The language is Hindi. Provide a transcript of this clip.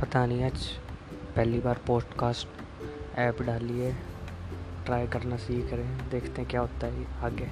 पता नहीं, आज पहली बार पॉडकास्ट ऐप डाली है ट्राई करना सीख रहे हैं देखते हैं क्या होता है आगे।